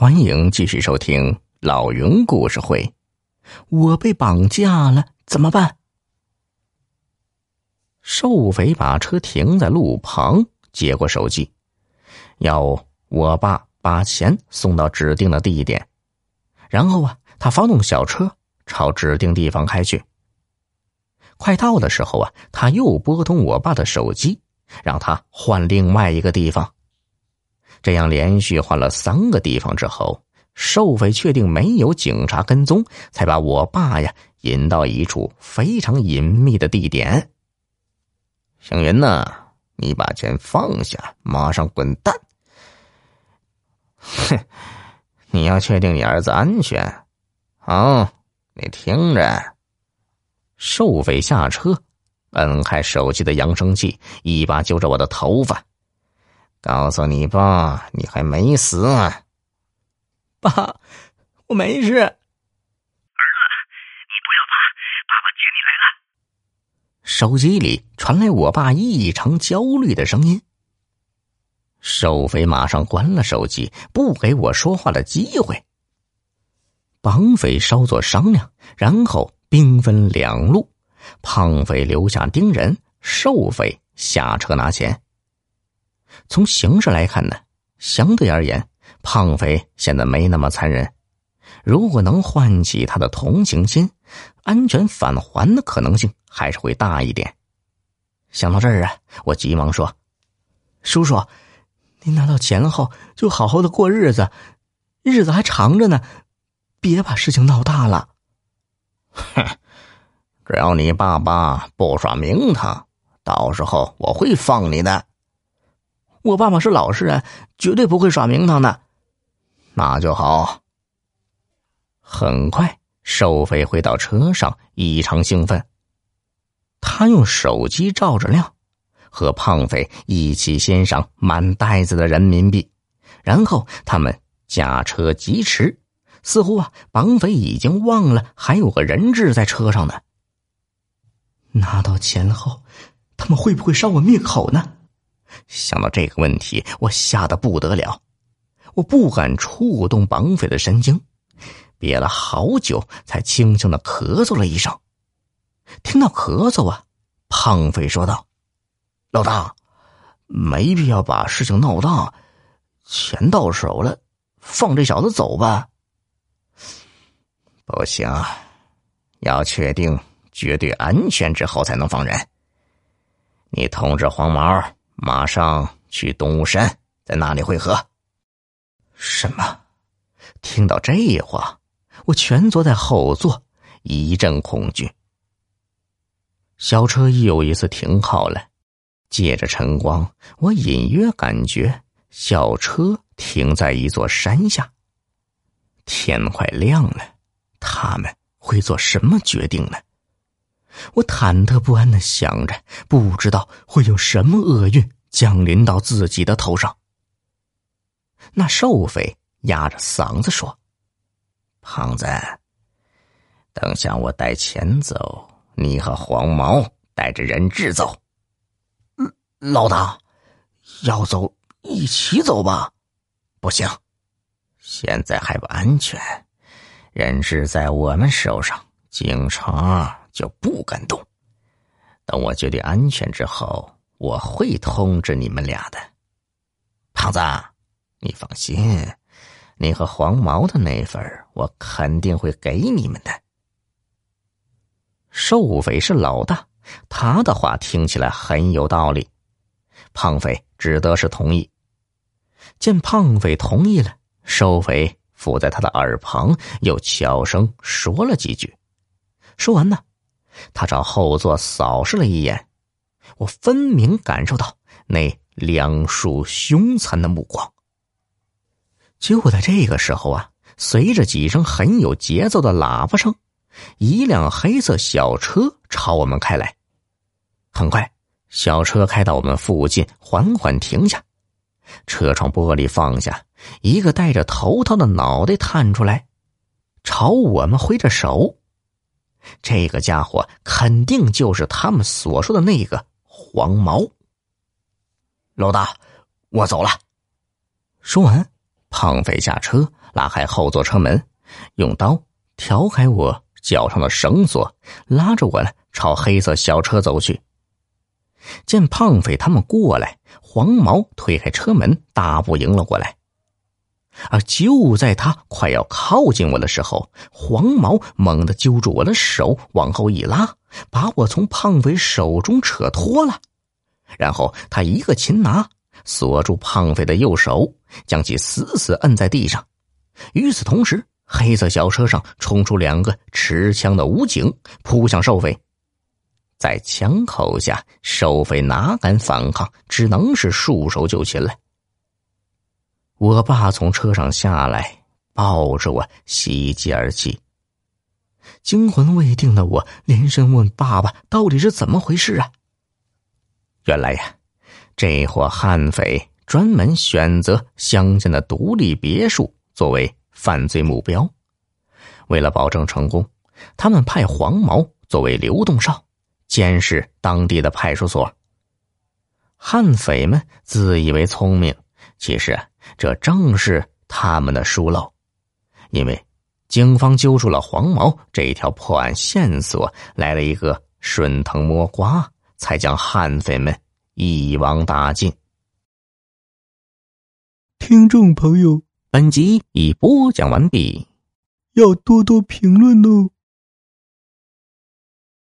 欢迎继续收听老云故事会。我被绑架了，怎么办？瘦肥把车停在路旁，接过手机，要我爸把钱送到指定的地点。然后啊，他发动小车朝指定地方开去。快到的时候啊，他又拨通我爸的手机，让他换另外一个地方。这样连续换了三个地方之后，瘦匪确定没有警察跟踪，才把我爸呀引到一处非常隐秘的地点。星云呐，你把钱放下，马上滚蛋！哼，你要确定你儿子安全，好，你听着。瘦匪下车，摁开手机的扬声器，一把揪着我的头发。告诉你爸，你还没死。爸，我没事。儿子，你不要怕，爸爸接你来了。手机里传来我爸异常焦虑的声音。瘦匪马上关了手机，不给我说话的机会。绑匪稍作商量，然后兵分两路，胖匪留下盯人，瘦匪下车拿钱。从形式来看呢，相对而言，胖肥显得没那么残忍。如果能唤起他的同情心，安全返还的可能性还是会大一点。想到这儿啊，我急忙说：“叔叔，您拿到钱后就好好的过日子，日子还长着呢，别把事情闹大了。”哼，只要你爸爸不耍名堂，到时候我会放你的。我爸爸是老实人，绝对不会耍名堂的。那就好。很快，瘦匪回到车上，异常兴奋。他用手机照着亮，和胖匪一起欣赏满袋子的人民币，然后他们驾车疾驰，似乎啊，绑匪已经忘了还有个人质在车上呢。拿到钱后，他们会不会杀我灭口呢？想到这个问题，我吓得不得了，我不敢触动绑匪的神经，憋了好久，才轻轻的咳嗽了一声。听到咳嗽啊，胖匪说道：“老大，没必要把事情闹大，钱到手了，放这小子走吧。”不行，要确定绝对安全之后才能放人。你通知黄毛。马上去东吴山，在那里会合。什么？听到这话，我蜷坐在后座，一阵恐惧。小车又一次停好了，借着晨光，我隐约感觉小车停在一座山下。天快亮了，他们会做什么决定呢？我忐忑不安的想着，不知道会有什么厄运降临到自己的头上。那瘦匪压着嗓子说：“胖子，等下我带钱走，你和黄毛带着人质走。”“老大，要走一起走吧？”“不行，现在还不安全，人质在我们手上，警察。”就不敢动。等我绝对安全之后，我会通知你们俩的。胖子，你放心，你和黄毛的那份我肯定会给你们的。瘦匪是老大，他的话听起来很有道理。胖匪只得是同意。见胖匪同意了，瘦匪附在他的耳旁，又悄声说了几句。说完呢。他朝后座扫视了一眼，我分明感受到那两束凶残的目光。就在这个时候啊，随着几声很有节奏的喇叭声，一辆黑色小车朝我们开来。很快，小车开到我们附近，缓缓停下，车窗玻璃放下，一个戴着头套的脑袋探出来，朝我们挥着手。这个家伙肯定就是他们所说的那个黄毛。老大，我走了。说完，胖匪下车，拉开后座车门，用刀挑开我脚上的绳索，拉着我呢朝黑色小车走去。见胖匪他们过来，黄毛推开车门，大步迎了过来。而就在他快要靠近我的时候，黄毛猛地揪住我的手，往后一拉，把我从胖匪手中扯脱了。然后他一个擒拿，锁住胖匪的右手，将其死死摁在地上。与此同时，黑色小车上冲出两个持枪的武警，扑向瘦匪。在枪口下，瘦匪哪敢反抗，只能是束手就擒了。我爸从车上下来，抱着我喜极而泣。惊魂未定的我连声问：“爸爸，到底是怎么回事啊？”原来呀，这伙悍匪专门选择乡间的独立别墅作为犯罪目标。为了保证成功，他们派黄毛作为流动哨，监视当地的派出所。悍匪们自以为聪明，其实。啊这正是他们的疏漏，因为警方揪住了黄毛这一条破案线索，来了一个顺藤摸瓜，才将悍匪们一网打尽。听众朋友，本集已播讲完毕，要多多评论哦。